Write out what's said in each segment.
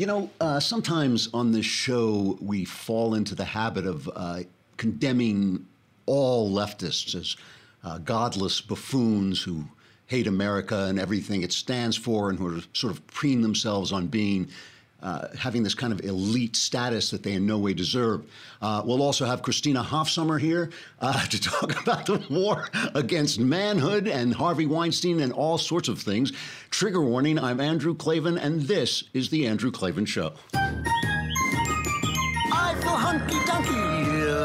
You know, uh, sometimes on this show, we fall into the habit of uh, condemning all leftists as uh, godless buffoons who hate America and everything it stands for and who sort of preen themselves on being uh, having this kind of elite status that they in no way deserve. Uh, we'll also have Christina Hoff Sommers here uh, to talk about the war against manhood and Harvey Weinstein and all sorts of things. Trigger warning I'm Andrew Klavan, and this is The Andrew Klavan Show.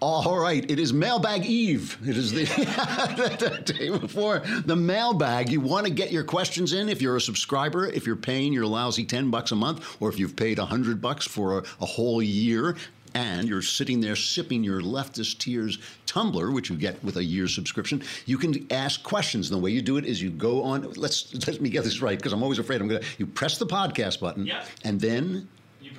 All right, it is Mailbag Eve. It is the, the day before the mailbag. You want to get your questions in if you're a subscriber, if you're paying your lousy 10 bucks a month, or if you've paid 100 bucks for a, a whole year and you're sitting there sipping your leftist tears tumbler, which you get with a year subscription, you can ask questions. And the way you do it is you go on. Let's let me get this right because I'm always afraid I'm gonna. You press the podcast button, Yep. and then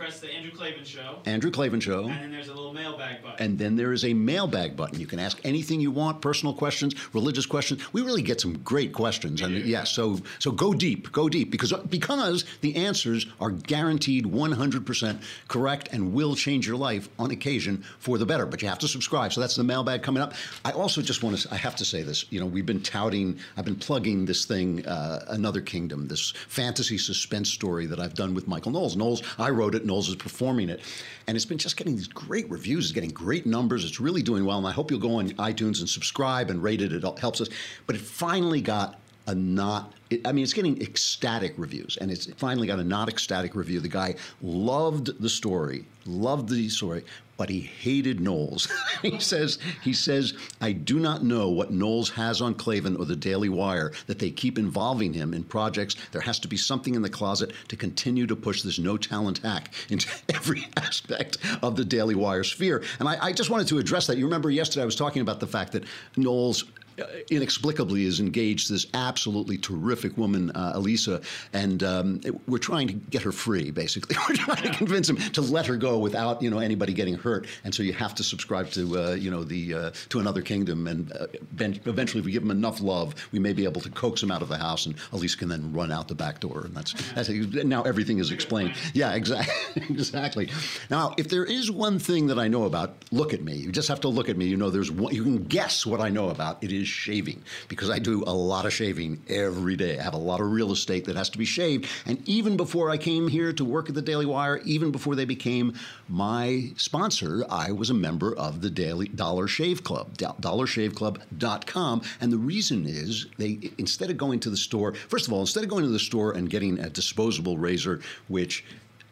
press the Andrew Klavan show, Andrew Klavan show. and then there's a little mailbag button. And then there is a mailbag button. You can ask anything you want, personal questions, religious questions. We really get some great questions. And yes, so so go deep, go deep because because the answers are guaranteed 100% correct and will change your life on occasion for the better. But you have to subscribe. So that's the mailbag coming up. I also just want to I have to say this. You know, we've been touting, I've been plugging this thing uh, Another Kingdom, this fantasy suspense story that I've done with Michael Knowles. Knowles, I wrote it, Knowles is performing it. And it's been just getting these great reviews, it's getting great numbers. It's really doing well. And I hope you'll go on iTunes and subscribe and rate it. It helps us. But it finally got a not, it, I mean, it's getting ecstatic reviews. And it's finally got a not ecstatic review. The guy loved the story, loved the story, but he hated Knowles. he says, he says, I do not know what Knowles has on Klavan or the Daily Wire that they keep involving him in projects. There has to be something in the closet to continue to push this no talent hack into every aspect of the Daily Wire sphere. And I, I just wanted to address that. You remember yesterday I was talking about the fact that Knowles inexplicably is engaged this absolutely terrific woman, uh, Elisa, and um, we're trying to get her free. Basically, we're trying to convince him to let her go without you know anybody getting hurt. And so you have to subscribe to uh, you know the uh, to another kingdom, and uh, eventually, if we give him enough love, we may be able to coax him out of the house, and Elisa can then run out the back door. And that's, that's now everything is explained. Yeah, exactly, exactly. Now, if there is one thing that I know about, look at me. You just have to look at me. You know, there's one, you can guess what I know about. It is shaving because I do a lot of shaving every day. I have a lot of real estate that has to be shaved. And even before I came here to work at the Daily Wire, even before they became my sponsor, I was a member of the Daily Dollar Shave Club, do- dollarshaveclub.com. And the reason is they instead of going to the store, first of all, instead of going to the store and getting a disposable razor, which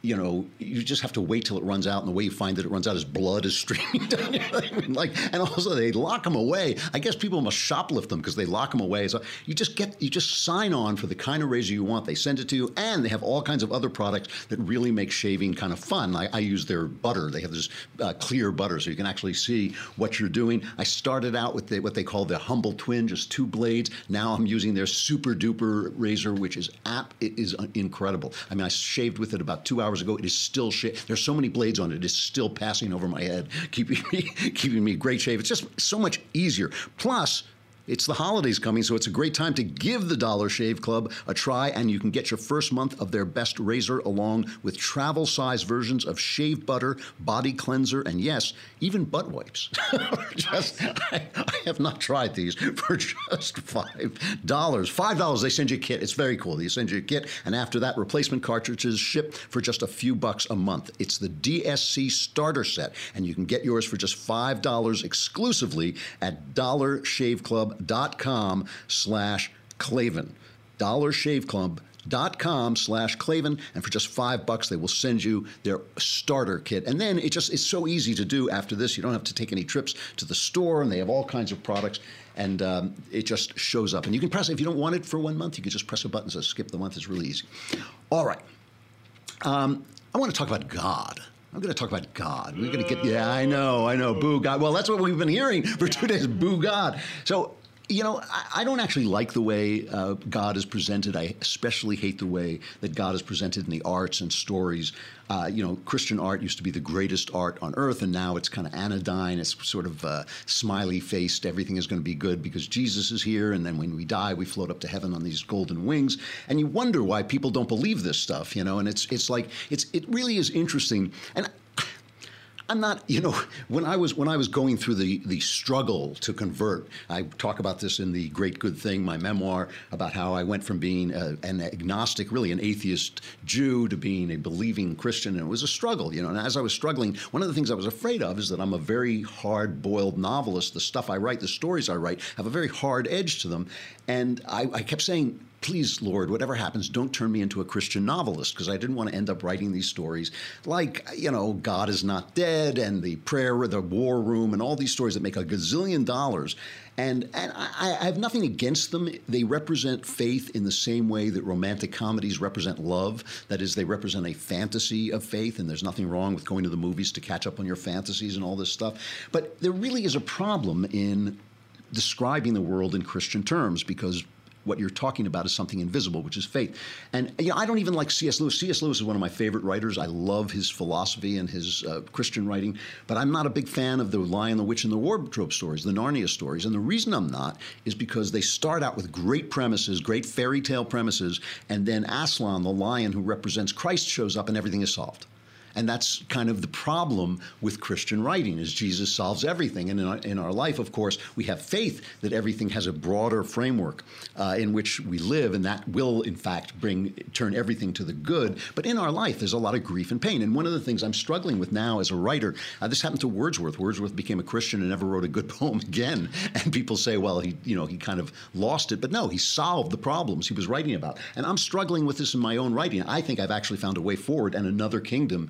you know, you just have to wait till it runs out, and the way you find that it runs out is blood is streaming down your. I mean, like, and also they lock them away. I guess people must shoplift them because they lock them away. So you just get, you just sign on for the kind of razor you want. They send it to you, and they have all kinds of other products that really make shaving kind of fun. I, I use their butter. They have this uh, clear butter, so you can actually see what you're doing. I started out with the, what they call the humble twin, just two blades. Now I'm using their super duper razor, which is app. It is uh, incredible. I mean, I shaved with it about two hours ago. It is still sha- There's so many blades on it. It is still passing over my head, keeping me keeping me great shape. It's just so much easier. Plus. It's the holidays coming, so it's a great time to give the Dollar Shave Club a try, and you can get your first month of their best razor along with travel size versions of shave butter, body cleanser, and yes, even butt wipes. just, I, I have not tried these for just $5. $5, they send you a kit. It's very cool. They send you a kit, and after that, replacement cartridges ship for just a few bucks a month. It's the DSC starter set, and you can get yours for just $5 exclusively at dollarshaveclub.com slash Klavan. dollarshaveclub.com slash Klavan, and for just five bucks, they will send you their starter kit. And then it just it's so easy to do after this. You don't have to take any trips to the store, and they have all kinds of products. And um, it just shows up. And you can press, if you don't want it for one month, you can just press a button says skip the month. It's really easy. All right. Um, I want to talk about God. I'm going to talk about God. We're going to get, yeah, I know, I know, boo God. Well, that's what we've been hearing for two days, boo God. So, you know, I, I don't actually like the way uh, God is presented. I especially hate the way that God is presented in the arts and stories. Uh, you know, Christian art used to be the greatest art on earth, and now it's kind of anodyne. It's sort of uh, smiley faced. Everything is going to be good because Jesus is here, and then when we die, we float up to heaven on these golden wings. And you wonder why people don't believe this stuff, you know. And it's it's like it's it really is interesting. And I'm not, you know, when I was when I was going through the the struggle to convert, I talk about this in the Great Good Thing, my memoir, about how I went from being a, an agnostic, really an atheist Jew, to being a believing Christian, and it was a struggle, you know. And as I was struggling, one of the things I was afraid of is that I'm a very hard-boiled novelist. The stuff I write, the stories I write, have a very hard edge to them, and I, I kept saying please, Lord, whatever happens, don't turn me into a Christian novelist because I didn't want to end up writing these stories like, you know, God is not dead and the prayer, the war room, and all these stories that make a gazillion dollars. And, and I, I have nothing against them. They represent faith in the same way that romantic comedies represent love. That is, they represent a fantasy of faith, and there's nothing wrong with going to the movies to catch up on your fantasies and all this stuff. But there really is a problem in describing the world in Christian terms because what you're talking about is something invisible, which is faith. And you know, I don't even like C.S. Lewis. C.S. Lewis is one of my favorite writers. I love his philosophy and his uh, Christian writing, but I'm not a big fan of the Lion, the Witch, and the Wardrobe stories, the Narnia stories. And the reason I'm not is because they start out with great premises, great fairy tale premises, and then Aslan, the lion who represents Christ, shows up and everything is solved. And that's kind of the problem with Christian writing is Jesus solves everything. And in our, in our life, of course, we have faith that everything has a broader framework uh, in which we live, and that will, in fact, bring turn everything to the good. But in our life, there's a lot of grief and pain. And one of the things I'm struggling with now as a writer, uh, this happened to Wordsworth. Wordsworth became a Christian and never wrote a good poem again. And people say, well, he, you know, he kind of lost it. But no, he solved the problems he was writing about. And I'm struggling with this in my own writing. I think I've actually found a way forward and another kingdom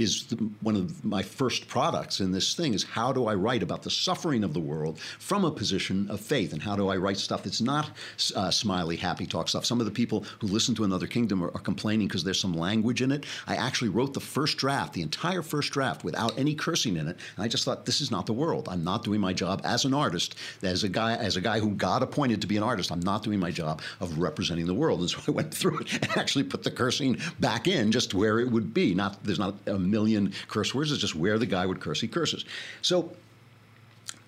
is the, one of my first products in this thing is how do I write about the suffering of the world from a position of faith? And how do I write stuff that's not uh, smiley happy talk stuff? Some of the people who listen to another kingdom are, are complaining because there's some language in it. I actually wrote the first draft the entire first draft without any cursing in it. And I just thought this is not the world. I'm not doing my job as an artist as a guy as a guy who God appointed to be an artist. I'm not doing my job of representing the world. And so I went through it and actually put the cursing back in just where it would be. Not there's not million curse words. It's just where the guy would curse, he curses. So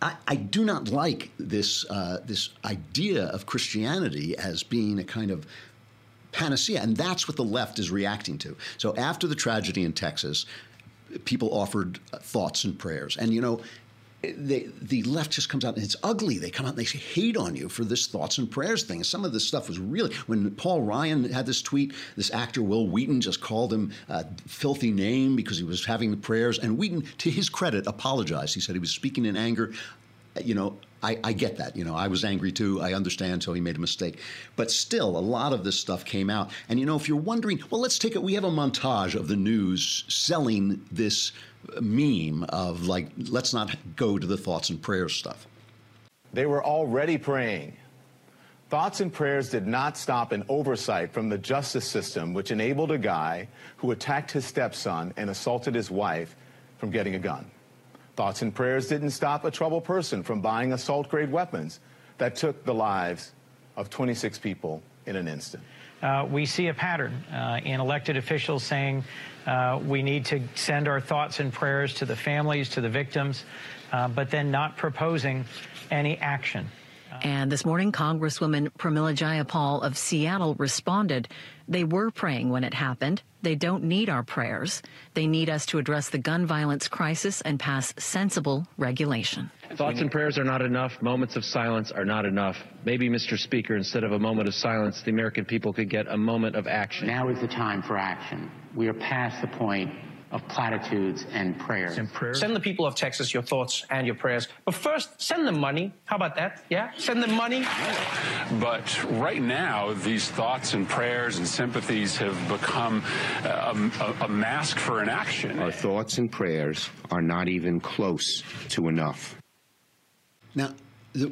I, I do not like this uh, this idea of Christianity as being a kind of panacea, and that's what the left is reacting to. So after the tragedy in Texas, people offered thoughts and prayers, and you know they, the left just comes out and it's ugly. They come out and they hate on you for this thoughts and prayers thing. Some of this stuff was really when Paul Ryan had this tweet. This actor Wil Wheaton just called him a filthy name because he was having the prayers. And Wheaton, to his credit, apologized. He said he was speaking in anger. You know, I, I, get that. You know, I was angry too. I understand. So he made a mistake. But still, a lot of this stuff came out. And you know, if you're wondering, well, let's take it. We have a montage of the news selling this meme of like, let's not go to the thoughts and prayers stuff. They were already praying. Thoughts and prayers did not stop an oversight from the justice system, which enabled a guy who attacked his stepson and assaulted his wife from getting a gun. Thoughts and prayers didn't stop a troubled person from buying assault grade weapons that took the lives of 26 people in an instant. Uh, we see a pattern uh, in elected officials saying uh, we need to send our thoughts and prayers to the families, to the victims, uh, but then not proposing any action. And this morning, Congresswoman Pramila Jayapal of Seattle responded they were praying when it happened. They don't need our prayers. They need us to address the gun violence crisis and pass sensible regulation. Thoughts and prayers are not enough. Moments of silence are not enough. Maybe, Mr. Speaker, instead of a moment of silence, the American people could get a moment of action. Now is the time for action. We are past the point of platitudes and prayers. and prayers. Send the people of Texas your thoughts and your prayers. But first, send them money. How about that? Yeah? Send them money. But right now, these thoughts and prayers and sympathies have become a, a, a mask for inaction. Our thoughts and prayers are not even close to enough. Now, the,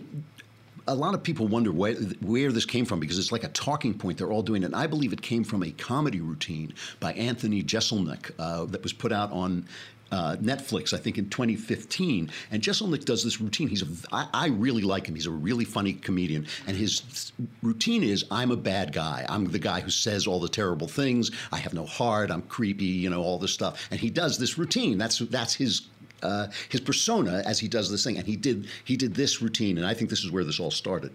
a lot of people wonder where, where this came from because it's like a talking point. They're all doing it. And I believe it came from a comedy routine by Anthony Jeselnik uh, that was put out on uh, Netflix, I think, in 2015. And Jeselnik does this routine. He's a, I, I really like him. He's a really funny comedian. And his routine is I'm a bad guy. I'm the guy who says all the terrible things. I have no heart. I'm creepy, you know, all this stuff. And he does this routine. That's, that's his uh, his persona as he does this thing. And he did he did this routine, and I think this is where this all started.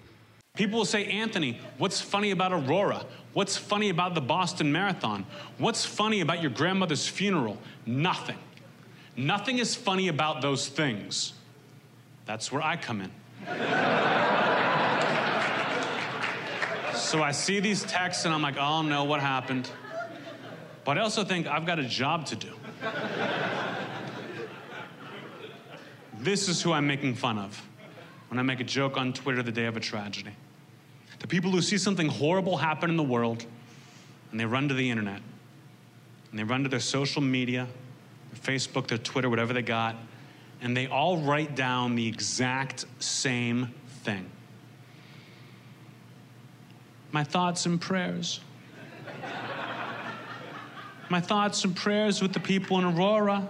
People will say, Anthony, what's funny about Aurora? What's funny about the Boston Marathon? What's funny about your grandmother's funeral? Nothing. Nothing is funny about those things. That's where I come in. so I see these texts and I'm like, oh no, what happened? But I also think I've got a job to do. This is who I'm making fun of when I make a joke on Twitter the day of a tragedy. The people who see something horrible happen in the world and they run to the internet and they run to their social media, their Facebook, their Twitter, whatever they got, and they all write down the exact same thing. My thoughts and prayers. My thoughts and prayers with the people in Aurora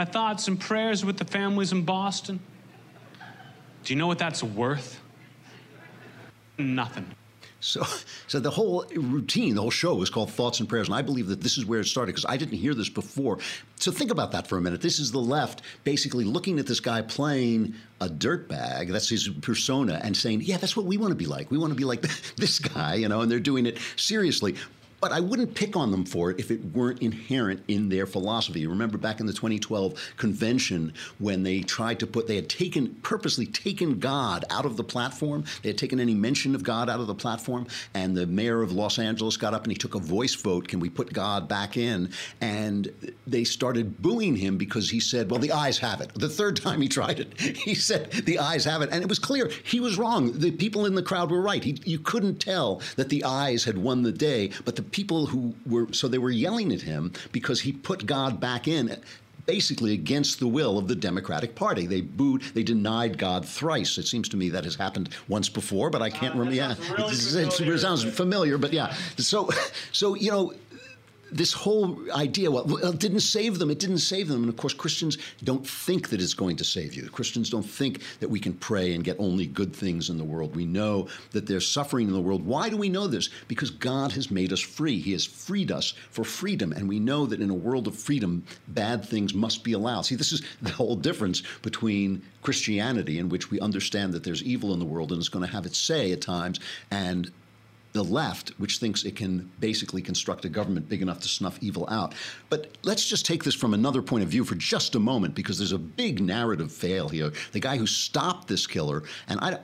my thoughts and prayers with the families in Boston. Do you know what that's worth? Nothing. So, so the whole routine, the whole show is called Thoughts and Prayers, and I believe that this is where it started because I didn't hear this before. So think about that for a minute. This is the left basically looking at this guy playing a dirtbag. That's his persona, and saying, "Yeah, that's what we want to be like. We want to be like this guy," you know. And they're doing it seriously. But I wouldn't pick on them for it if it weren't inherent in their philosophy. Remember back in the 2012 convention when they tried to put, they had taken, purposely taken God out of the platform. They had taken any mention of God out of the platform. And the mayor of Los Angeles got up and he took a voice vote can we put God back in? And they started booing him because he said, well, the ayes have it. The third time he tried it, he said, the ayes have it. And it was clear he was wrong. The people in the crowd were right. He, you couldn't tell that the ayes had won the day, but the people who were so they were yelling at him because he put God back in basically against the will of the Democratic Party. They booed, they denied God thrice. It seems to me that has happened once before, but I can't remember. Yeah, it sounds familiar, but yeah. So, so you know, this whole idea, well, it didn't save them. It didn't save them. And of course, Christians don't think that it's going to save you. Christians don't think that we can pray and get only good things in the world. We know that there's suffering in the world. Why do we know this? Because God has made us free. He has freed us for freedom. And we know that in a world of freedom, bad things must be allowed. See, this is the whole difference between Christianity, in which we understand that there's evil in the world and it's going to have its say at times, and the left, which thinks it can basically construct a government big enough to snuff evil out. But let's just take this from another point of view for just a moment, because there's a big narrative fail here. The guy who stopped this killer, and I,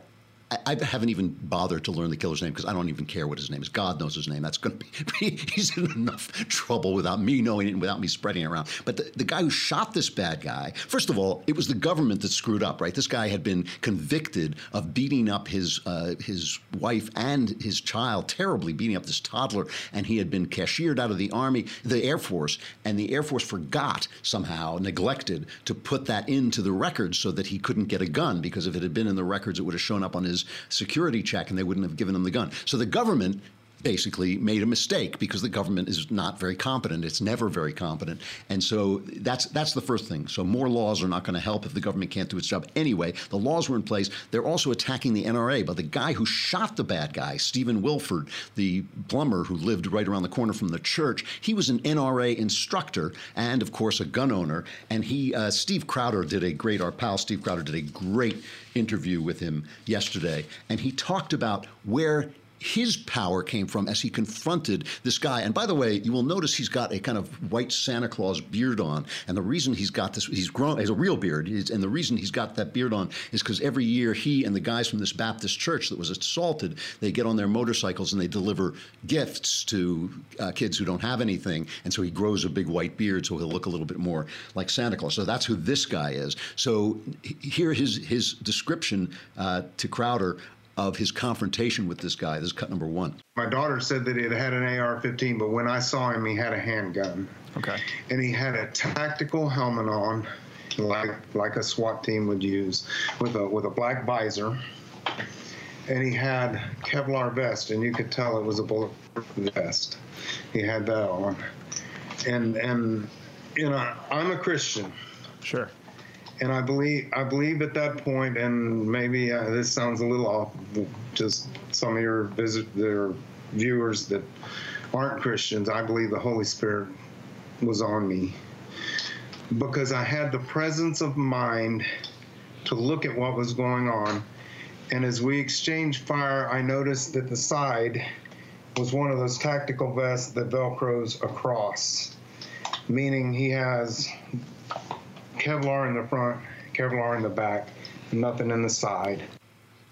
I haven't even bothered to learn the killer's name because I don't even care what his name is. God knows his name. That's going to be, he's in enough trouble without me knowing it and without me spreading it around. But the, the guy who shot this bad guy, first of all, it was the government that screwed up, right? This guy had been convicted of beating up his, uh, his wife and his child, terribly beating up this toddler, and he had been cashiered out of the Army, the Air Force, and the Air Force forgot somehow, neglected, to put that into the records so that he couldn't get a gun because if it had been in the records, it would have shown up on his his security check and they wouldn't have given him the gun. So the government basically made a mistake because the government is not very competent. It's never very competent. And so that's that's the first thing. So more laws are not going to help if the government can't do its job anyway. The laws were in place. They're also attacking the NRA, but the guy who shot the bad guy, Stephen Willeford, the plumber who lived right around the corner from the church, he was an NRA instructor and of course a gun owner. And he uh, Steve Crowder did a great our pal Steve Crowder did a great interview with him yesterday and he talked about where his power came from as he confronted this guy. And by the way, you will notice he's got a kind of white Santa Claus beard on. And the reason he's got this, he's grown, he's a real beard. and the reason he's got that beard on is because every year he and the guys from this Baptist church that was assaulted, they get on their motorcycles and they deliver gifts to uh, kids who don't have anything. And so he grows a big white beard so he'll look a little bit more like Santa Claus. So that's who this guy is. So here his his description uh, to Crowder of his confrontation with this guy. This is cut number one. My daughter said that it had an AR 15, but when I saw him, he had a handgun. Okay. And he had a tactical helmet on, like like a SWAT team would use, with a with a black visor. and he had Kevlar vest, and you could tell it was a bulletproof vest. He had that on, and and you know I'm a Christian. Sure. And I believe I believe at that point, and maybe uh, this sounds a little off, just some of your visit their viewers that aren't Christians. I believe the Holy Spirit was on me because I had the presence of mind to look at what was going on. And as we exchanged fire, I noticed that the side was one of those tactical vests that velcros across, meaning he has Kevlar in the front, Kevlar in the back, nothing in the side.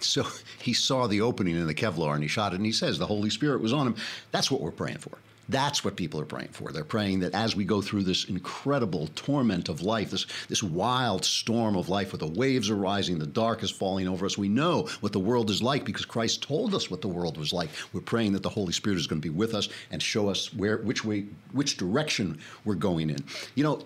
So he saw the opening in the Kevlar and he shot it and he says the Holy Spirit was on him. That's what we're praying for. That's what people are praying for. They're praying that as we go through this incredible torment of life, this, this wild storm of life where the waves are rising, the dark is falling over us, we know what the world is like because Christ told us what the world was like. We're praying that the Holy Spirit is going to be with us and show us where, which way, which direction we're going in. You know,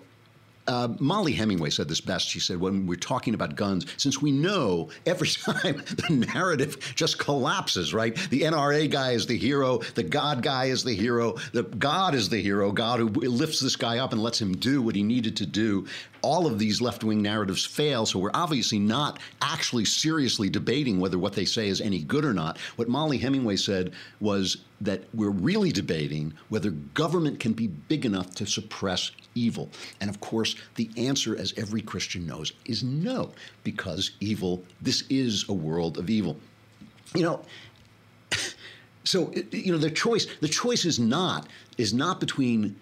uh, Mollie Hemingway said this best. She said, when we're talking about guns, since we know every time the narrative just collapses, right? The NRA guy is the hero, the God guy is the hero, the God is the hero, God who lifts this guy up and lets him do what he needed to do. All of these left wing narratives fail, so we're obviously not actually seriously debating whether what they say is any good or not. What Mollie Hemingway said was that we're really debating whether government can be big enough to suppress evil. And of course, the answer, as every Christian knows, is no, because evil, this is a world of evil. You know, so you know the choice the choice is not is not between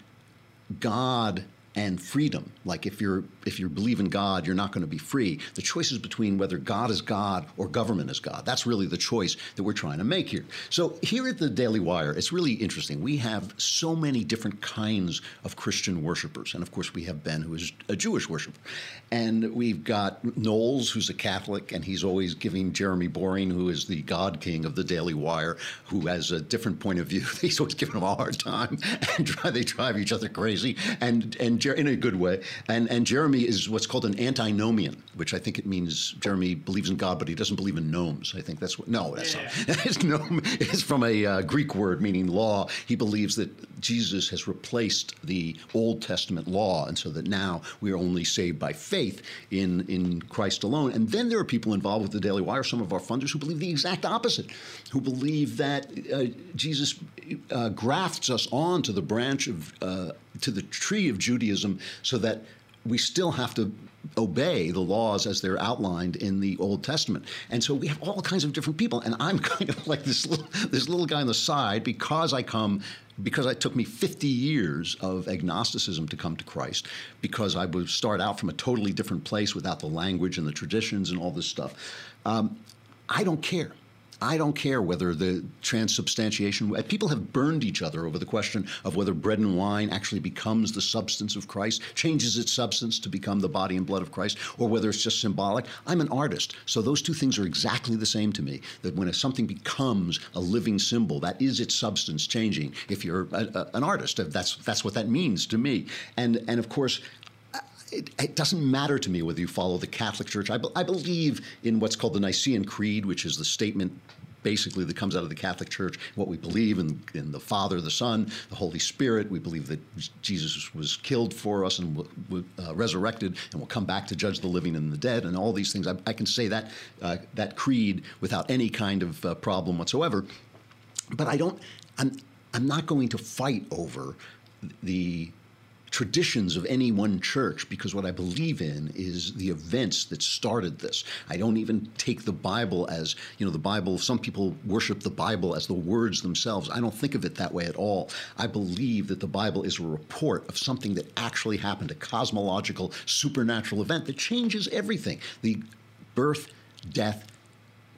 God and freedom. Like if you're if you believe in God, you're not going to be free. The choice is between whether God is God or government is God. That's really the choice that we're trying to make here. So here at the Daily Wire, it's really interesting. We have so many different kinds of Christian worshipers, and of course we have Ben, who is a Jewish worshiper, and we've got Knowles, who's a Catholic, and he's always giving Jeremy Boring, who is the God King of the Daily Wire, who has a different point of view. He's always giving him a hard time, and they drive each other crazy, and and in a good way. And and Jeremy is what's called an antinomian, which I think it means Jeremy believes in God, but he doesn't believe in gnomes. I think that's what. No, that's yeah. not. It's gnome is from a uh, Greek word meaning law. He believes that Jesus has replaced the Old Testament law, and so that now we are only saved by faith in in Christ alone. And then there are people involved with the Daily Wire, some of our funders who believe the exact opposite, who believe that uh, Jesus uh, grafts us on to the branch of uh, to the tree of Judaism so that we still have to obey the laws as they're outlined in the Old Testament. And so we have all kinds of different people. And I'm kind of like this little, this little guy on the side because I come because it took me 50 years of agnosticism to come to Christ, because I would start out from a totally different place without the language and the traditions and all this stuff. Um, I don't care. I don't care whether the transubstantiation, uh, people have burned each other over the question of whether bread and wine actually becomes the substance of Christ, changes its substance to become the body and blood of Christ, or whether it's just symbolic. I'm an artist, so those two things are exactly the same to me. That when something becomes a living symbol, that is its substance changing. If you're a, a, an artist, that's, that's what that means to me. And, and of course, it, it, doesn't matter to me whether you follow the Catholic Church. I, be, I, believe in what's called the Nicene Creed, which is the statement basically that comes out of the Catholic Church, what we believe in, in the Father, the Son, the Holy Spirit. We believe that Jesus was killed for us and w- w- uh, resurrected and will come back to judge the living and the dead, and all these things. I, I can say that uh, that creed without any kind of uh, problem whatsoever. But I don't. I'm. I'm not going to fight over the traditions of any one church because what I believe in is the events that started this. I don't even take the Bible as, you know, the Bible, some people worship the Bible as the words themselves. I don't think of it that way at all. I believe that the Bible is a report of something that actually happened, a cosmological, supernatural event that changes everything the birth, death,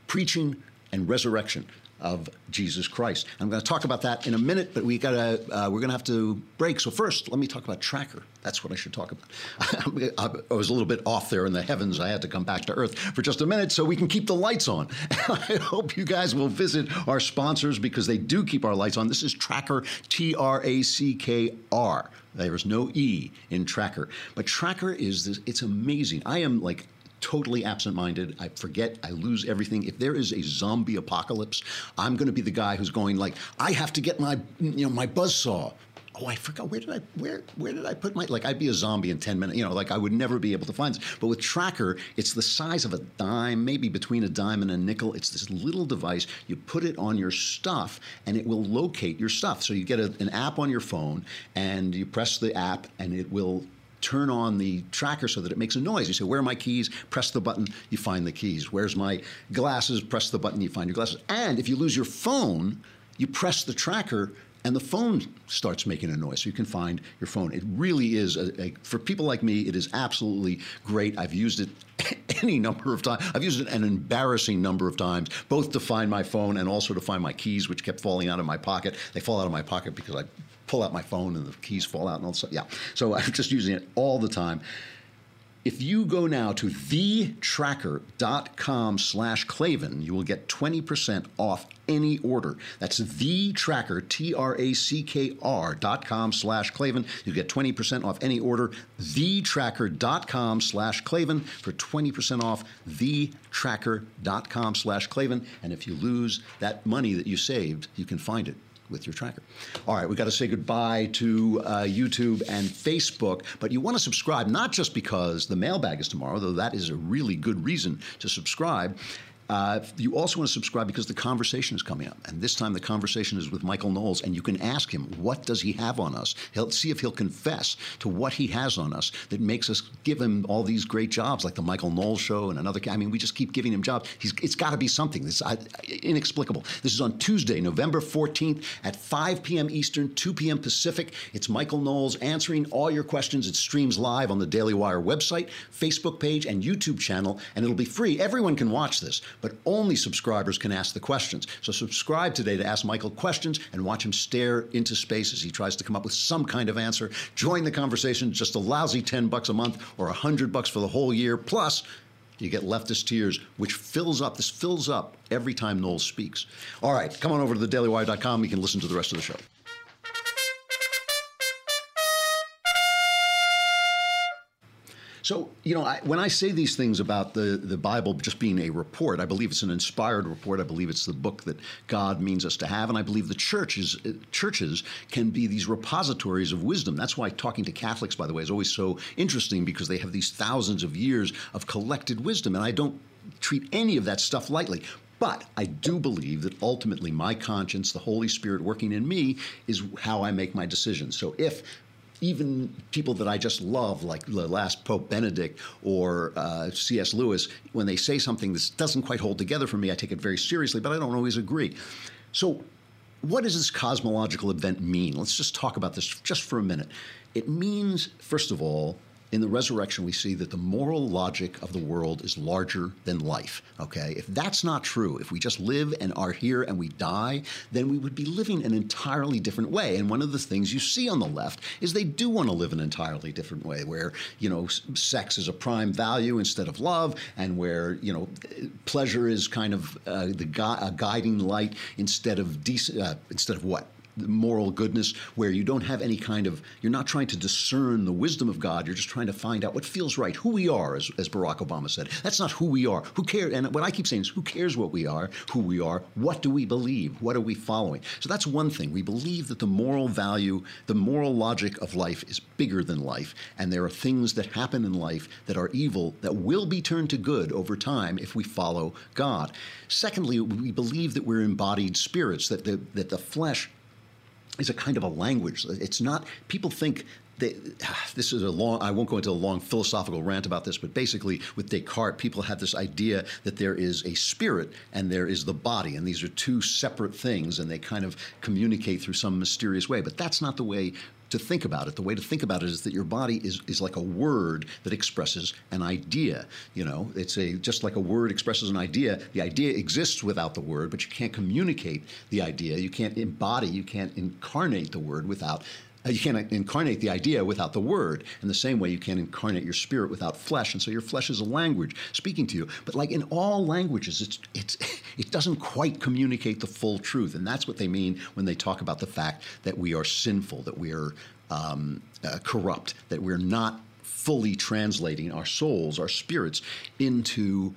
preaching, and resurrection of Jesus Christ. I'm going to talk about that in a minute, but we got to uh, we're going to have to break. So first, let me talk about Tracker. That's what I should talk about. I was a little bit off there in the heavens. I had to come back to Earth for just a minute so we can keep the lights on. I hope you guys will visit our sponsors because they do keep our lights on. This is Tracker, T R A C K R. There is no E in Tracker, but Tracker is this. It's amazing. I am like totally absent-minded. I forget. I lose everything. If there is a zombie apocalypse, I'm going to be the guy who's going like, I have to get my, you know, my buzz saw. Oh, I forgot. Where did I where where did I put my like? I'd be a zombie in ten minutes. You know, like I would never be able to find this. But with Tracker, it's the size of a dime, maybe between a dime and a nickel. It's this little device. You put it on your stuff, and it will locate your stuff. So you get a, an app on your phone, and you press the app, and it will turn on the tracker so that it makes a noise. You say, Where are my keys? Press the button, you find the keys. Where's my glasses? Press the button, you find your glasses. And if you lose your phone, you press the tracker and the phone starts making a noise so you can find your phone. It really is, a, a, for people like me, it is absolutely great. I've used it any number of times. I've used it an embarrassing number of times, both to find my phone and also to find my keys, which kept falling out of my pocket. They fall out of my pocket because I pull out my phone and the keys fall out and all that. Yeah, so I'm just using it all the time. If you go now to thetracker.com slash Klavan, you will get 20% off any order. That's thetracker, T-R-A-C-K-R dot com slash Klavan. You get 20% off any order. Thetracker.com slash Klavan for 20% off thetracker.com slash Klavan. And if you lose that money that you saved, you can find it with your tracker. All right, we've got to say goodbye to uh, YouTube and Facebook, but you want to subscribe not just because the mailbag is tomorrow, though that is a really good reason to subscribe. Uh, you also want to subscribe because the conversation is coming up, and this time the conversation is with Michael Knowles, and you can ask him what does he have on us. He'll see if he'll confess to what he has on us that makes us give him all these great jobs, like the Michael Knowles show and another. I mean, we just keep giving him jobs. He's, it's got to be something. This inexplicable. This is on Tuesday, November fourteenth at 5 p.m. Eastern, 2 p.m. Pacific. It's Michael Knowles answering all your questions. It streams live on the Daily Wire website, Facebook page, and YouTube channel, and it'll be free. Everyone can watch this but only subscribers can ask the questions. So subscribe today to ask Michael questions and watch him stare into space as he tries to come up with some kind of answer. Join the conversation, just a lousy 10 bucks a month or 100 bucks for the whole year. Plus, you get leftist tears, which fills up. This fills up every time Knowles speaks. All right, come on over to thedailywire.com. You can listen to the rest of the show. So, you know, I, when I say these things about the, the Bible just being a report, I believe it's an inspired report. I believe it's the book that God means us to have. And I believe the churches, uh, churches can be these repositories of wisdom. That's why talking to Catholics, by the way, is always so interesting because they have these thousands of years of collected wisdom. And I don't treat any of that stuff lightly. But I do believe that ultimately my conscience, the Holy Spirit working in me, is how I make my decisions. So if even people that I just love, like the last Pope Benedict or uh, C.S. Lewis, when they say something that doesn't quite hold together for me, I take it very seriously, but I don't always agree. So, what does this cosmological event mean? Let's just talk about this just for a minute. It means, first of all, in the resurrection, we see that the moral logic of the world is larger than life. Okay? If that's not true, if we just live and are here and we die, then we would be living an entirely different way. And one of the things you see on the left is they do want to live an entirely different way, where, you know, sex is a prime value instead of love, and where, you know, pleasure is kind of uh, the gui- guiding light instead of decent, uh, instead of what? Moral goodness where you don't have any kind of you're not trying to discern the wisdom of god. You're just trying to find out what feels right who we are as, as barack obama said. That's not who we are. Who cares and what i keep saying is who cares what we are who we are? What do we believe? What are we following? So that's one thing. We believe that the moral value the moral logic of life is bigger than life and there are things that happen in life that are evil that will be turned to good over time if we follow god. Secondly we believe that we're embodied spirits that the, that the flesh is a kind of a language. It's not, people think they, ah, this is a long, I won't go into a long philosophical rant about this, but basically with Descartes, people have this idea that there is a spirit and there is the body, and these are two separate things, and they kind of communicate through some mysterious way. But that's not the way to think about it. The way to think about it is that your body is, is like a word that expresses an idea. You know, it's a just like a word expresses an idea. The idea exists without the word, but you can't communicate the idea. You can't embody. You can't incarnate the word without you can't incarnate the idea without the word. In the same way, you can't incarnate your spirit without flesh. And so your flesh is a language speaking to you. But like in all languages, it's, it's, it doesn't quite communicate the full truth. And that's what they mean when they talk about the fact that we are sinful, that we are um, uh, corrupt, that we're not fully translating our souls, our spirits, into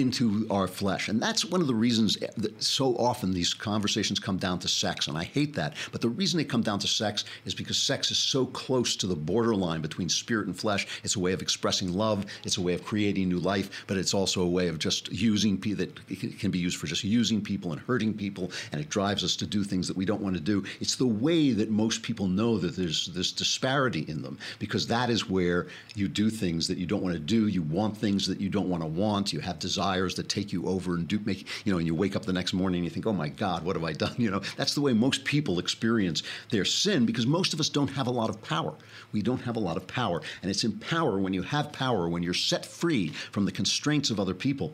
into our flesh. And that's one of the reasons that so often these conversations come down to sex. And I hate that. But the reason they come down to sex is because sex is so close to the borderline between spirit and flesh. It's a way of expressing love, it's a way of creating new life, but it's also a way of just using people that can be used for just using people and hurting people. And it drives us to do things that we don't want to do. It's the way that most people know that there's this disparity in them because that is where you do things that you don't want to do. You want things that you don't want to want. You have desires desires that take you over and do make you know, and you wake up the next morning and you think, oh my God, what have I done? You know, that's the way most people experience their sin because most of us don't have a lot of power. We don't have a lot of power, and it's in power when you have power, when you're set free from the constraints of other people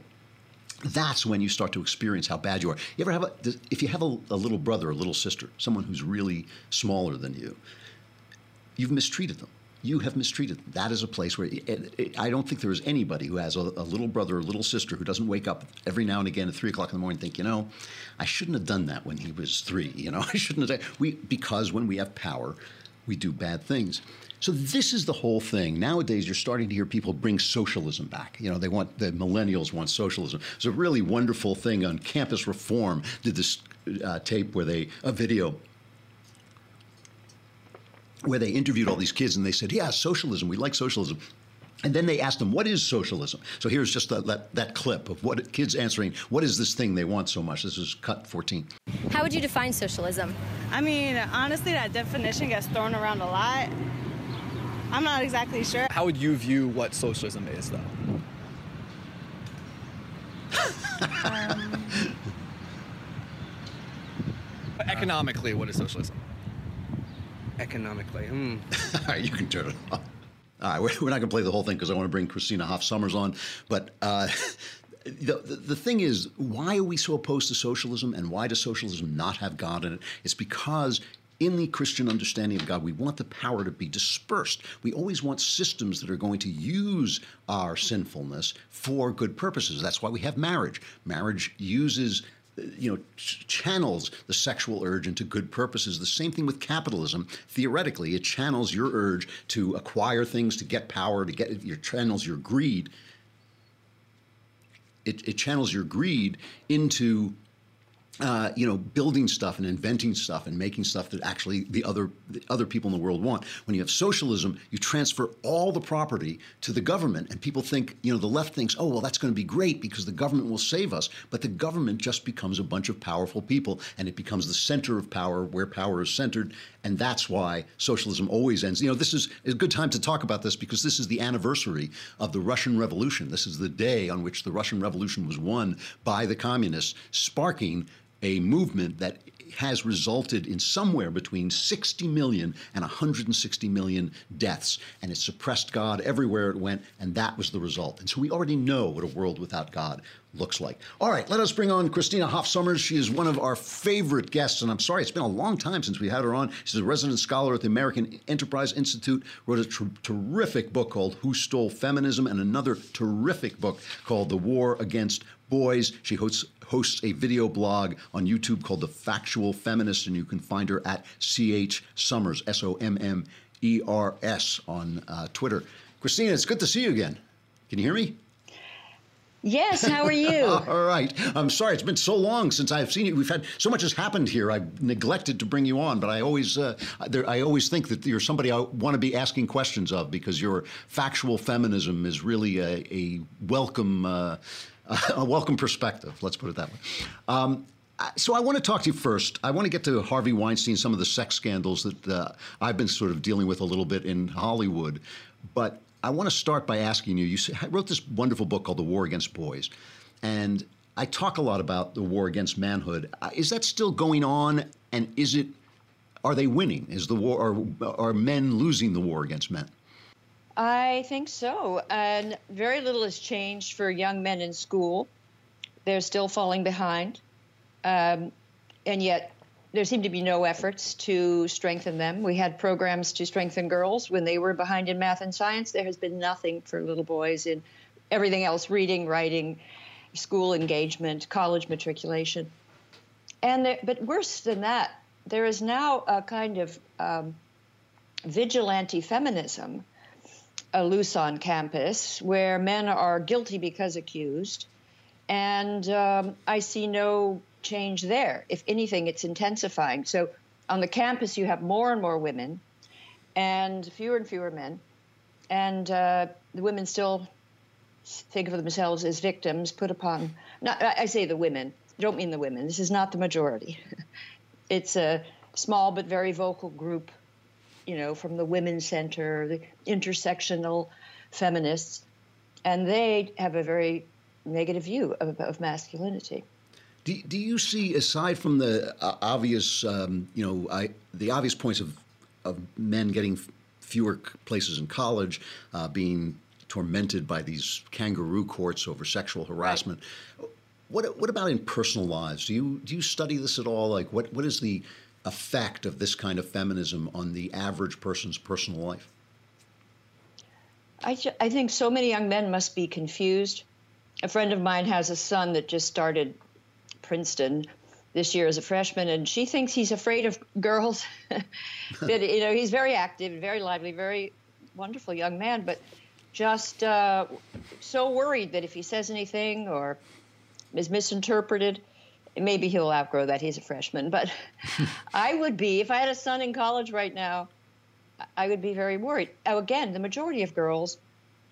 that's when you start to experience how bad you are. You ever have a, if you have a, a, little brother a little sister, someone who's really smaller than you, you've mistreated them you have mistreated. That is a place where it, it, I don't think there is anybody who has a, a, little brother or little sister who doesn't wake up every now and again at three o'clock in the morning and think, you know, I shouldn't have done that when he was three. You know, I shouldn't have. Done. We because when we have power, we do bad things. So this is the whole thing. Nowadays, you're starting to hear people bring socialism back. You know, they want the millennials want socialism. It's a really wonderful thing on campus reform. Did this uh, tape where they a video where they interviewed all these kids and they said, Yeah, socialism, we like socialism. And then they asked them, What is socialism? So here's just that, that, that, clip of what kids answering, What is this thing they want so much? This is cut 14. How would you define socialism? I mean, honestly, that definition gets thrown around a lot. I'm not exactly sure. How would you view what socialism is, though? um, Economically, what is socialism? Economically. Mm. All right, you can turn it off. All right, we're, not going to play the whole thing because I want to bring Christina Hoff Sommers on. But uh, the, the, the thing is, why are we so opposed to socialism and why does socialism not have God in it? It's because in the Christian understanding of God, we want the power to be dispersed. We always want systems that are going to use our sinfulness for good purposes. That's why we have marriage. Marriage uses you know, ch- channels the sexual urge into good purposes. The same thing with capitalism. Theoretically, it channels your urge to acquire things, to get power, to get your channels your greed. It, it channels your greed into uh, you know, building stuff and inventing stuff and making stuff that actually the other the other people in the world want. When you have socialism, you transfer all the property to the government, and people think, you know, the left thinks, oh, well, that's going to be great because the government will save us. But the government just becomes a bunch of powerful people, and it becomes the center of power where power is centered, and that's why socialism always ends. You know, this is a good time to talk about this because this is the anniversary of the Russian Revolution. This is the day on which the Russian Revolution was won by the communists, sparking a movement that has resulted in somewhere between 60 million and 160 million deaths. And it suppressed God everywhere it went, and that was the result. And so we already know what a world without God looks like. All right, let us bring on Christina Hoff Sommers. She is one of our favorite guests, and I'm sorry, it's been a long time since we had her on. She's a resident scholar at the American Enterprise Institute, wrote a tr- terrific book called Who Stole Feminism, and another terrific book called The War Against Boys. She hosts hosts a video blog on YouTube called The Factual Feminist, and you can find her at CH Sommers, S O M M E R S, on uh, Twitter. Christina, it's good to see you again. Can you hear me? Yes, how are you? All right. I'm sorry, it's been so long since I've seen you. We've had so much has happened here. I've neglected to bring you on, but I always, uh, there, I always think that you're somebody I want to be asking questions of because your factual feminism is really a, a welcome. Uh, a welcome perspective. Let's put it that way. Um, so I want to talk to you first. I want to get to Harvey Weinstein, some of the sex scandals that uh, I've been sort of dealing with a little bit in Hollywood. But I want to start by asking you. You wrote this wonderful book called The War Against Boys, and I talk a lot about the war against manhood. Uh, is that still going on? And is it? Are they winning? Is the war? Are, are men losing the war against men? I think so. And very little has changed for young men in school. They're still falling behind. Um, and yet, there seem to be no efforts to strengthen them. We had programs to strengthen girls when they were behind in math and science. There has been nothing for little boys in everything else reading, writing, school engagement, college matriculation. And there, but worse than that, there is now a kind of um, vigilante feminism uh, loose on campus where men are guilty because accused. And um, I see no change there. If anything, it's intensifying. So on the campus, you have more and more women and fewer and fewer men. And uh, the women still think of themselves as victims put upon, not, I say the women, don't mean the women. This is not the majority. it's a small but very vocal group, you know, from the Women's Center, the intersectional feminists, and they have a very negative view of, of masculinity. Do, do you see, aside from the uh, obvious, um, you know, I, the obvious points of, of men getting fewer places in college, uh, being tormented by these kangaroo courts over sexual harassment, right. what, what about in personal lives? Do you, do you study this at all? Like, what, what is the effect of this kind of feminism on the average person's personal life? I, I think so many young men must be confused. A friend of mine has a son that just started Princeton this year as a freshman, and she thinks he's afraid of girls. that you know, he's very active, very lively, very wonderful young man, but just uh, so worried that if he says anything or is misinterpreted, maybe he'll outgrow that. He's a freshman, but I would be if I had a son in college right now. I would be very worried. Now, again, the majority of girls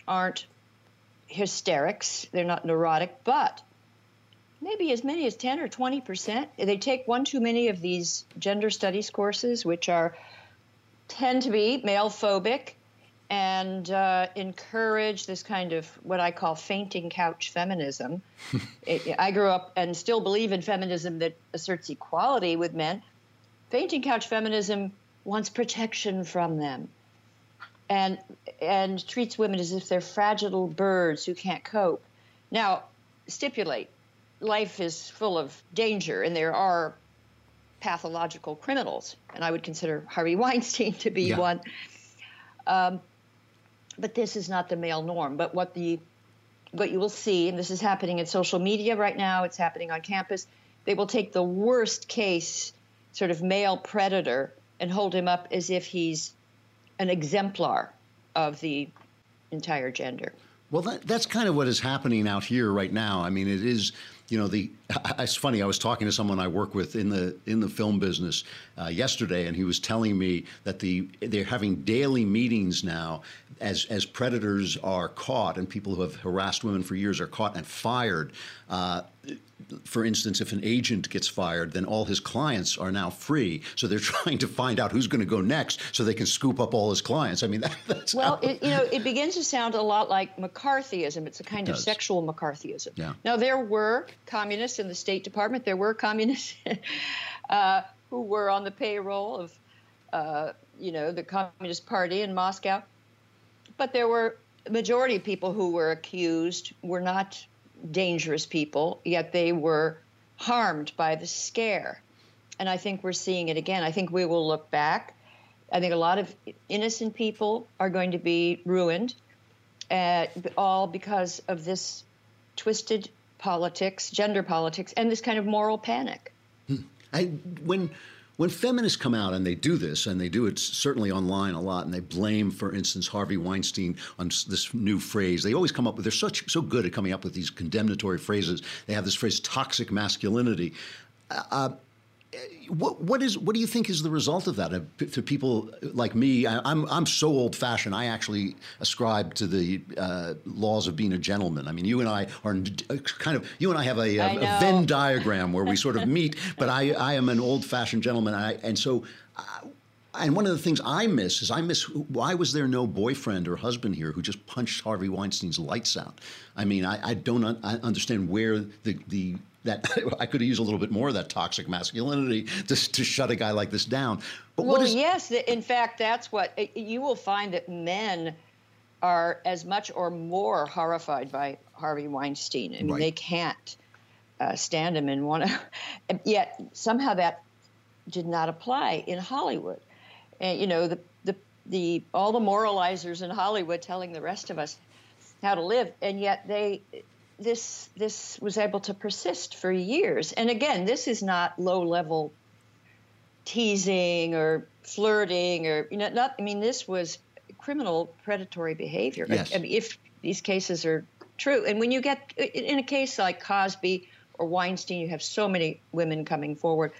aren't hysterics; they're not neurotic, but maybe as many as 10 or 20 percent. They take one too many of these gender studies courses, which are tend to be male phobic and uh, encourage this kind of what I call fainting couch feminism. it, I grew up and still believe in feminism that asserts equality with men. Fainting couch feminism wants protection from them and and treats women as if they're fragile birds who can't cope. Now, stipulate life is full of danger and there are pathological criminals, and I would consider Harvey Weinstein to be yeah. one. Um, but this is not the male norm. But what the what you will see, and this is happening in social media right now, it's happening on campus. They will take the worst case, sort of male predator, and hold him up as if he's an exemplar of the entire gender. Well, that, that's kind of what is happening out here right now. I mean, it is you know the it's funny i was talking to someone i work with in the in the film business uh, yesterday and he was telling me that the they're having daily meetings now as as predators are caught and people who have harassed women for years are caught and fired uh, for instance, if an agent gets fired, then all his clients are now free. So they're trying to find out who's going to go next, so they can scoop up all his clients. I mean, that, that's well, it, you know, it begins to sound a lot like McCarthyism. It's a kind of sexual McCarthyism. Yeah. Now there were communists in the State Department. There were communists uh, who were on the payroll of, uh, you know, the Communist Party in Moscow. But there were majority of people who were accused were not dangerous people, yet they were harmed by the scare. And I think we're seeing it again. I think we will look back. I think a lot of innocent people are going to be ruined, uh, all because of this twisted politics, gender politics, and this kind of moral panic. Hmm. I, when when feminists come out and they do this, and they do it certainly online a lot, and they blame, for instance, Harvey Weinstein on this new phrase, they always come up with, they're such, so good at coming up with these condemnatory phrases. They have this phrase, toxic masculinity. Uh, what what is what do you think is the result of that uh, to people like me? I, am I'm, I'm so old fashioned. I actually ascribe to the uh, laws of being a gentleman. I mean, you and I are uh, kind of you and I have a, a, a Venn diagram where we sort of meet. But I I am an old fashioned gentleman, and, I, and so. Uh, and one of the things I miss is I miss why was there no boyfriend or husband here who just punched Harvey Weinstein's lights out? I mean, I, I don't un- I understand where the, the that I could have used a little bit more of that toxic masculinity to, to shut a guy like this down. But well, yes, in fact, that's what you will find that men are as much or more horrified by Harvey Weinstein. I mean, right. they can't uh, stand him and want to. Yet somehow that did not apply in Hollywood. And you know, the the the all the moralizers in Hollywood telling the rest of us how to live, and yet they this this was able to persist for years. And again, this is not low level teasing or flirting or you know not I mean this was criminal predatory behavior. Yes. I mean, if these cases are true, and when you get in a case like Cosby or Weinstein, you have so many women coming forward.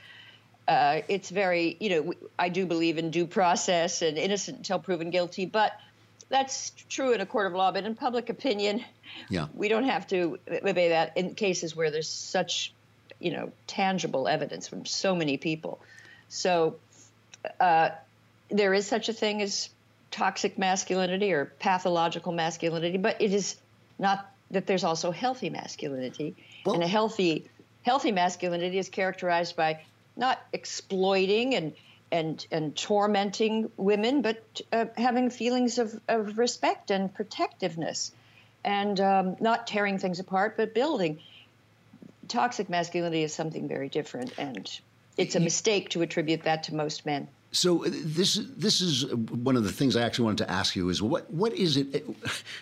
Uh, it's very, you know, I do believe in due process and innocent until proven guilty, but that's true in a court of law. But in public opinion, Yeah. we don't have to obey that in cases where there's such, you know, tangible evidence from so many people. So uh, there is such a thing as toxic masculinity or pathological masculinity, but it is not that there's also healthy masculinity. and a healthy healthy masculinity is characterized by not exploiting and and and tormenting women, but uh, having feelings of, of respect and protectiveness, and um, not tearing things apart, but building. Toxic masculinity is something very different, and it's a mistake to attribute that to most men. So uh, this this is one of the things I actually wanted to ask you is what what is it? It,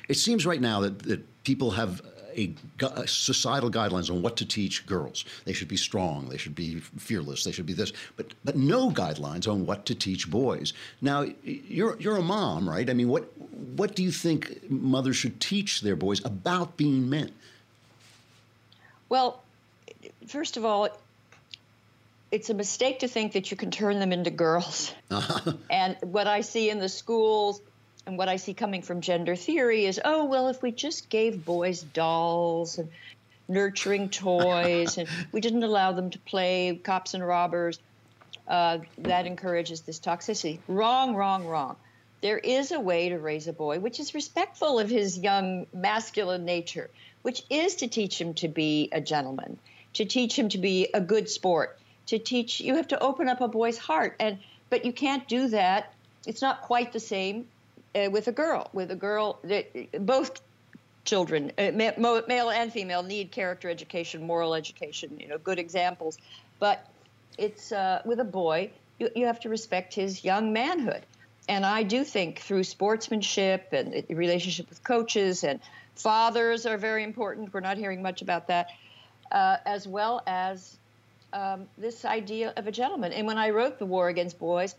it seems right now that, that people have a, gu- societal guidelines on what to teach girls. They should be strong. They should be fearless. They should be this, but but no guidelines on what to teach boys. Now you're you're a mom, right? I mean, what what do you think mothers should teach their boys about being men? Well, first of all, it's a mistake to think that you can turn them into girls. Uh-huh. And what I see in the schools and what I see coming from gender theory is oh, well, if we just gave boys dolls and nurturing toys and we didn't allow them to play cops and robbers, uh, that encourages this toxicity. Wrong, wrong, wrong. There is a way to raise a boy which is respectful of his young masculine nature, which is to teach him to be a gentleman, to teach him to be a good sport, to teach you have to open up a boy's heart and but you can't do that it's not quite the same uh, with a girl with a girl that both children uh, male and female need character education moral education you know good examples. But it's uh, with a boy you, you have to respect his young manhood. And i do think through sportsmanship and the relationship with coaches and fathers are very important. We're not hearing much about that uh, as well as um, this idea of a gentleman. And when I wrote The War Against Boys,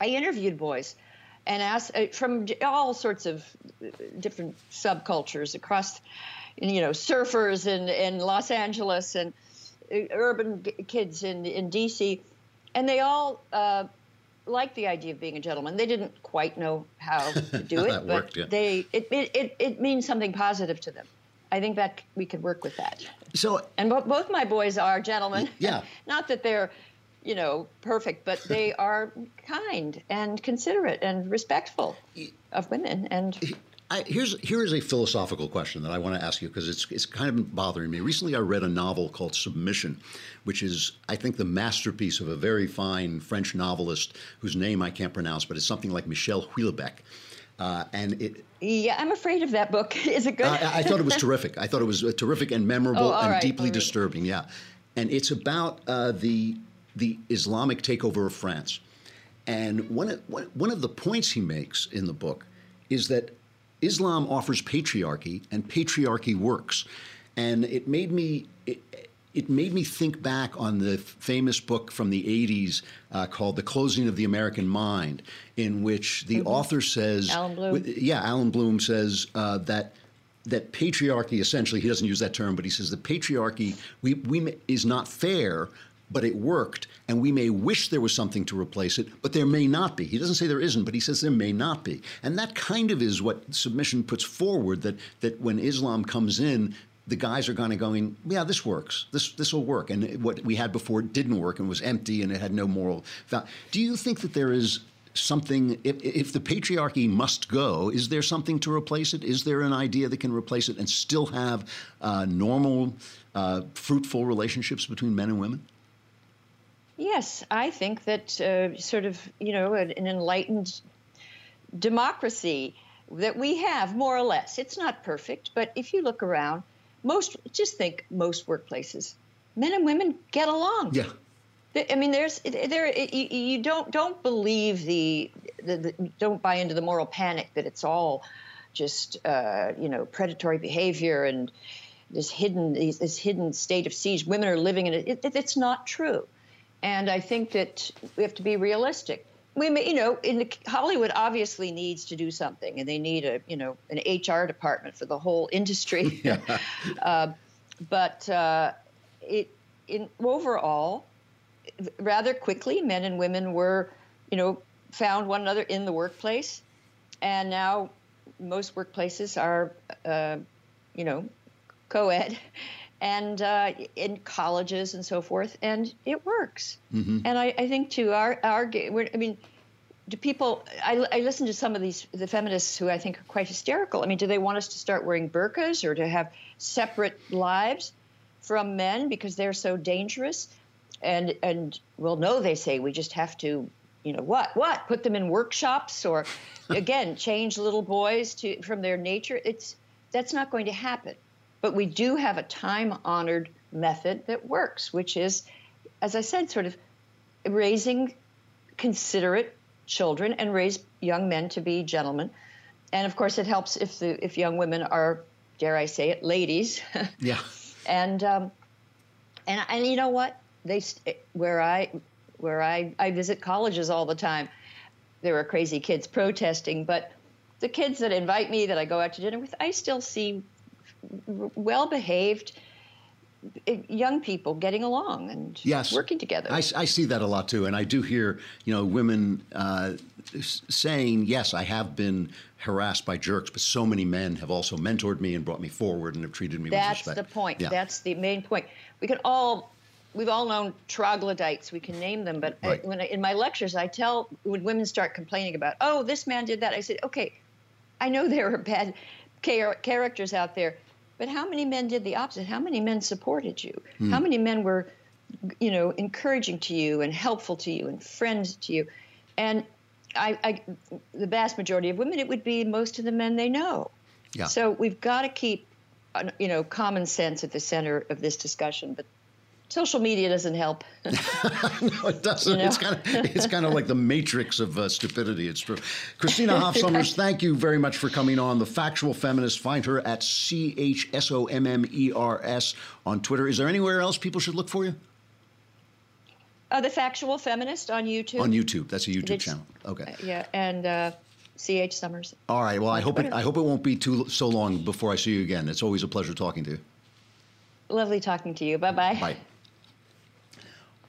I interviewed boys and asked uh, from all sorts of uh, different subcultures across, you know, surfers in, in Los Angeles and uh, urban kids in, in DC. And they all uh, liked the idea of being a gentleman. They didn't quite know how to do it, but worked, yeah. they it, it, it, it means something positive to them. I think that we could work with that. So, and bo- both my boys are gentlemen. Yeah. Not that they're, you know, perfect, but they are kind and considerate and respectful of women. And I, here's here is a philosophical question that I want to ask you because it's it's kind of bothering me. Recently, I read a novel called Submission, which is I think the masterpiece of a very fine French novelist whose name I can't pronounce, but it's something like Michel Houellebecq. Uh, and it, yeah, I'm afraid of that book. Is it good? I, I thought it was terrific. I thought it was uh, terrific and memorable Oh, and right, deeply I'll read it. disturbing. Yeah, and it's about uh, the the Islamic takeover of France. And one of, one of the points he makes in the book is that Islam offers patriarchy, and patriarchy works. And it made me. It, it made me think back on the famous book from the 80s uh, called The Closing of the American Mind, in which the Mhm. author says, Allan yeah, Allan Bloom says uh, that that patriarchy essentially he doesn't use that term, but he says the patriarchy we, we is not fair, but it worked, and we may wish there was something to replace it, but there may not be. He doesn't say there isn't, but he says there may not be, and that kind of is what submission puts forward. That that when Islam comes in. The guys are kind of going, yeah, this works. This this will work. And what we had before didn't work and was empty and it had no moral value. Do you think that there is something if, if the patriarchy must go is there something to replace it is there an idea that can replace it and still have uh, normal uh, fruitful relationships between men and women Yes, I think that uh, sort of, you know, an, an enlightened democracy that we have, more or less. It's not perfect, but if you look around, most, just think most workplaces, men and women get along. yeah I mean, there's there you, don't don't believe the, the, the don't buy into the moral panic that it's all just uh, you know predatory behavior and this hidden this hidden state of siege. Women are living in it. it. It's not true, and I think that we have to be realistic. we may, you know, in the, Hollywood obviously needs to do something, and they need a, you know, an HR department for the whole industry. uh, but uh, it, in overall, rather quickly, men and women were, you know, found one another in the workplace, and now most workplaces are, uh, you know, co-ed, and uh, in colleges and so forth, and it works. Mm-hmm. And I, I think too, our our we're, I mean, do people? I, I listen to some of these the feminists who I think are quite hysterical. I mean, do they want us to start wearing burqas or to have separate lives from men because they're so dangerous? And and well, no, they say we just have to, you know, what what put them in workshops or, again, change little boys to from their nature. It's that's not going to happen. But we do have a time honored method that works, which is, as I said, sort of raising considerate children and raise young men to be gentlemen. And of course, it helps if the if young women are, dare I say it, ladies. yeah. and um, and and you know what? They where I where I I visit colleges all the time. There are crazy kids protesting, but the kids that invite me that I go out to dinner with, I still see well behaved young people getting along and yes. working together. I, I, see that a lot too, and I do hear you know women uh, saying, "Yes, I have been harassed by jerks, but so many men have also mentored me and brought me forward and have treated me That's with respect." That's the point. Yeah. That's the main point. We can all. We've all known troglodytes. We can name them, but right. I, when I, in my lectures, I tell when women start complaining about, "Oh, this man did that," I said, "Okay, I know there are bad char- characters out there, but how many men did the opposite? How many men supported you? Hmm. How many men were, you know, encouraging to you and helpful to you and friends to you? And I, I, the vast majority of women, it would be most of the men they know. Yeah. So we've got to keep, uh, you know, common sense at the center of this discussion. But social media doesn't help. no, it doesn't. You know? It's kind of it's kind of like the matrix of uh, stupidity. It's true. Christina Hoff Sommers, thank you very much for coming on. The Factual Feminist. Find her at C H S O M M E R S on Twitter. Is there anywhere else people should look for you? Uh, the Factual Feminist on YouTube. On YouTube. That's a YouTube It's- channel. Okay. Yeah, and uh, C.H. Sommers. All right. Well, I hope it, I hope it won't be too so long before I see you again. It's always a pleasure talking to you. Lovely talking to you. Bye bye bye.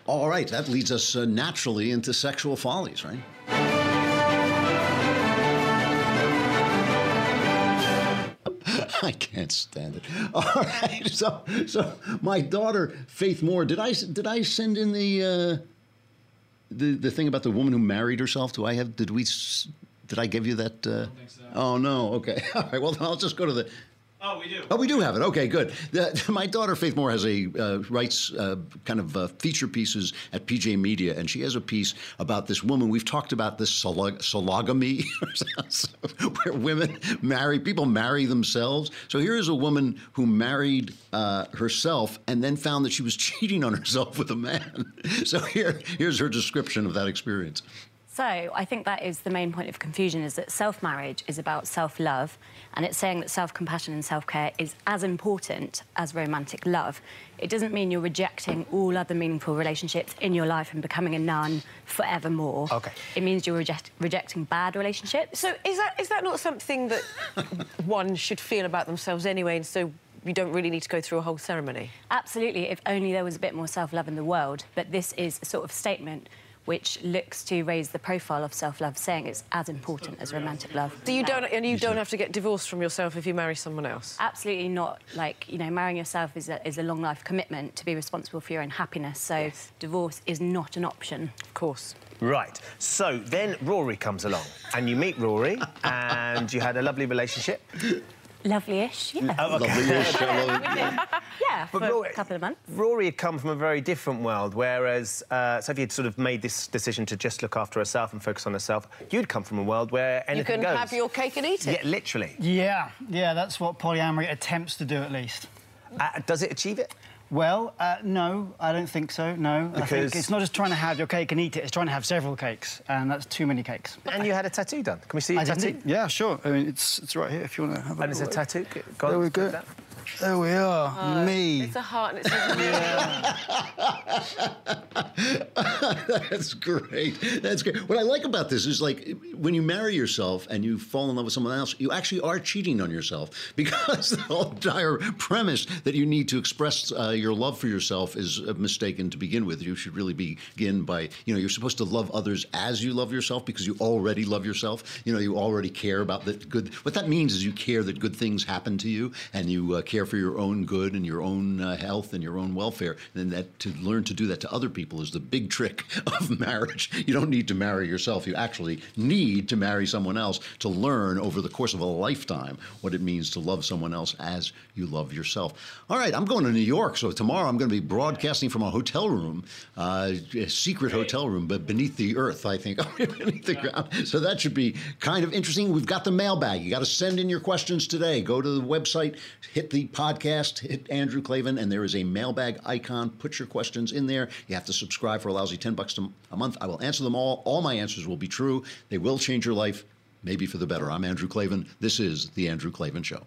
All right, that leads us uh, naturally into sexual follies, right? I can't stand it. All right, so so my daughter Faith Moore, did I did I send in the uh, the the thing about the woman who married herself? Do I have did we s- did I give you that? Uh, Oh no. Okay. All right. Well, then I'll just go to the. Oh, we do. Oh, we do have it. Okay, good. The, my daughter Faith Moore has a uh, writes uh, kind of uh, feature pieces at PJ Media, and she has a piece about this woman. We've talked about this solog- sologamy, where women marry people marry themselves. So here is a woman who married uh, herself and then found that she was cheating on herself with a man. So here here's her description of that experience. So I think that is the main point of confusion is that self-marriage is about self-love and it's saying that self-compassion and self-care is as important as romantic love. It doesn't mean you're rejecting all other meaningful relationships in your life and becoming a nun forevermore. Okay. It means you're reject- rejecting bad relationships. So is that is that not something that one should feel about themselves anyway, and so you don't really need to go through a whole ceremony? Absolutely, if only there was a bit more self-love in the world. But this is a sort of statement which looks to raise the profile of self-love, saying it's as important as romantic love. So you don't, and you don't have to get divorced from yourself if you marry someone else. Absolutely not. Like, you know, marrying yourself is a, is a long life commitment to be responsible for your own happiness. So divorce is not an option. Of course. Right. So then Rory comes along, and you meet Rory, and you had a lovely relationship. Lovely-ish, yeah. Oh, okay. Lovely-ish, I love it. yeah, for Rory, a couple of months. Rory had come from a very different world, whereas uh, Sophie had sort of made this decision to just look after herself and focus on herself. You'd come from a world where You anything can goes. have your cake and eat it. Yeah, literally. Yeah, yeah, that's what polyamory attempts to do at least. Uh, does it achieve it? Well, uh, no, I don't think so. No, I think it's not just trying to have your cake and eat it; it's trying to have several cakes, and that's too many cakes. And you had a tattoo done. Can we see your I tattoo? Yeah, sure. I mean, it's it's right here if you want to have a And it's a look. tattoo. Go There we go. At. There we are. Uh, Me. It's a heart and it says That's great. That's great. What I like about this is like when you marry yourself and you fall in love with someone else, you actually are cheating on yourself because the whole entire premise that you need to express uh, your love for yourself is uh, mistaken to begin with. You should really begin by, you know, you're supposed to love others as you love yourself because you already love yourself. You know, you already care about the good. What that means is you care that good things happen to you and you uh, care for your own good and your own uh, health and your own welfare. And that to learn to do that to other people is the big trick of marriage. You don't need to marry yourself. You actually need to marry someone else to learn over the course of a lifetime what it means to love someone else as you love yourself. All right, I'm going to New York, so tomorrow I'm going to be broadcasting from a hotel room, uh, a secret hotel room, but beneath the earth, I think, beneath the ground. So that should be kind of interesting. We've got the mailbag. You got to send in your questions today. Go to the website, hit podcast, hit Andrew Klavan, and there is a mailbag icon. Put your questions in there. You have to subscribe for a lousy 10 bucks a month. I will answer them all. All my answers will be true. They will change your life, maybe for the better. I'm Andrew Klavan. This is The Andrew Klavan Show.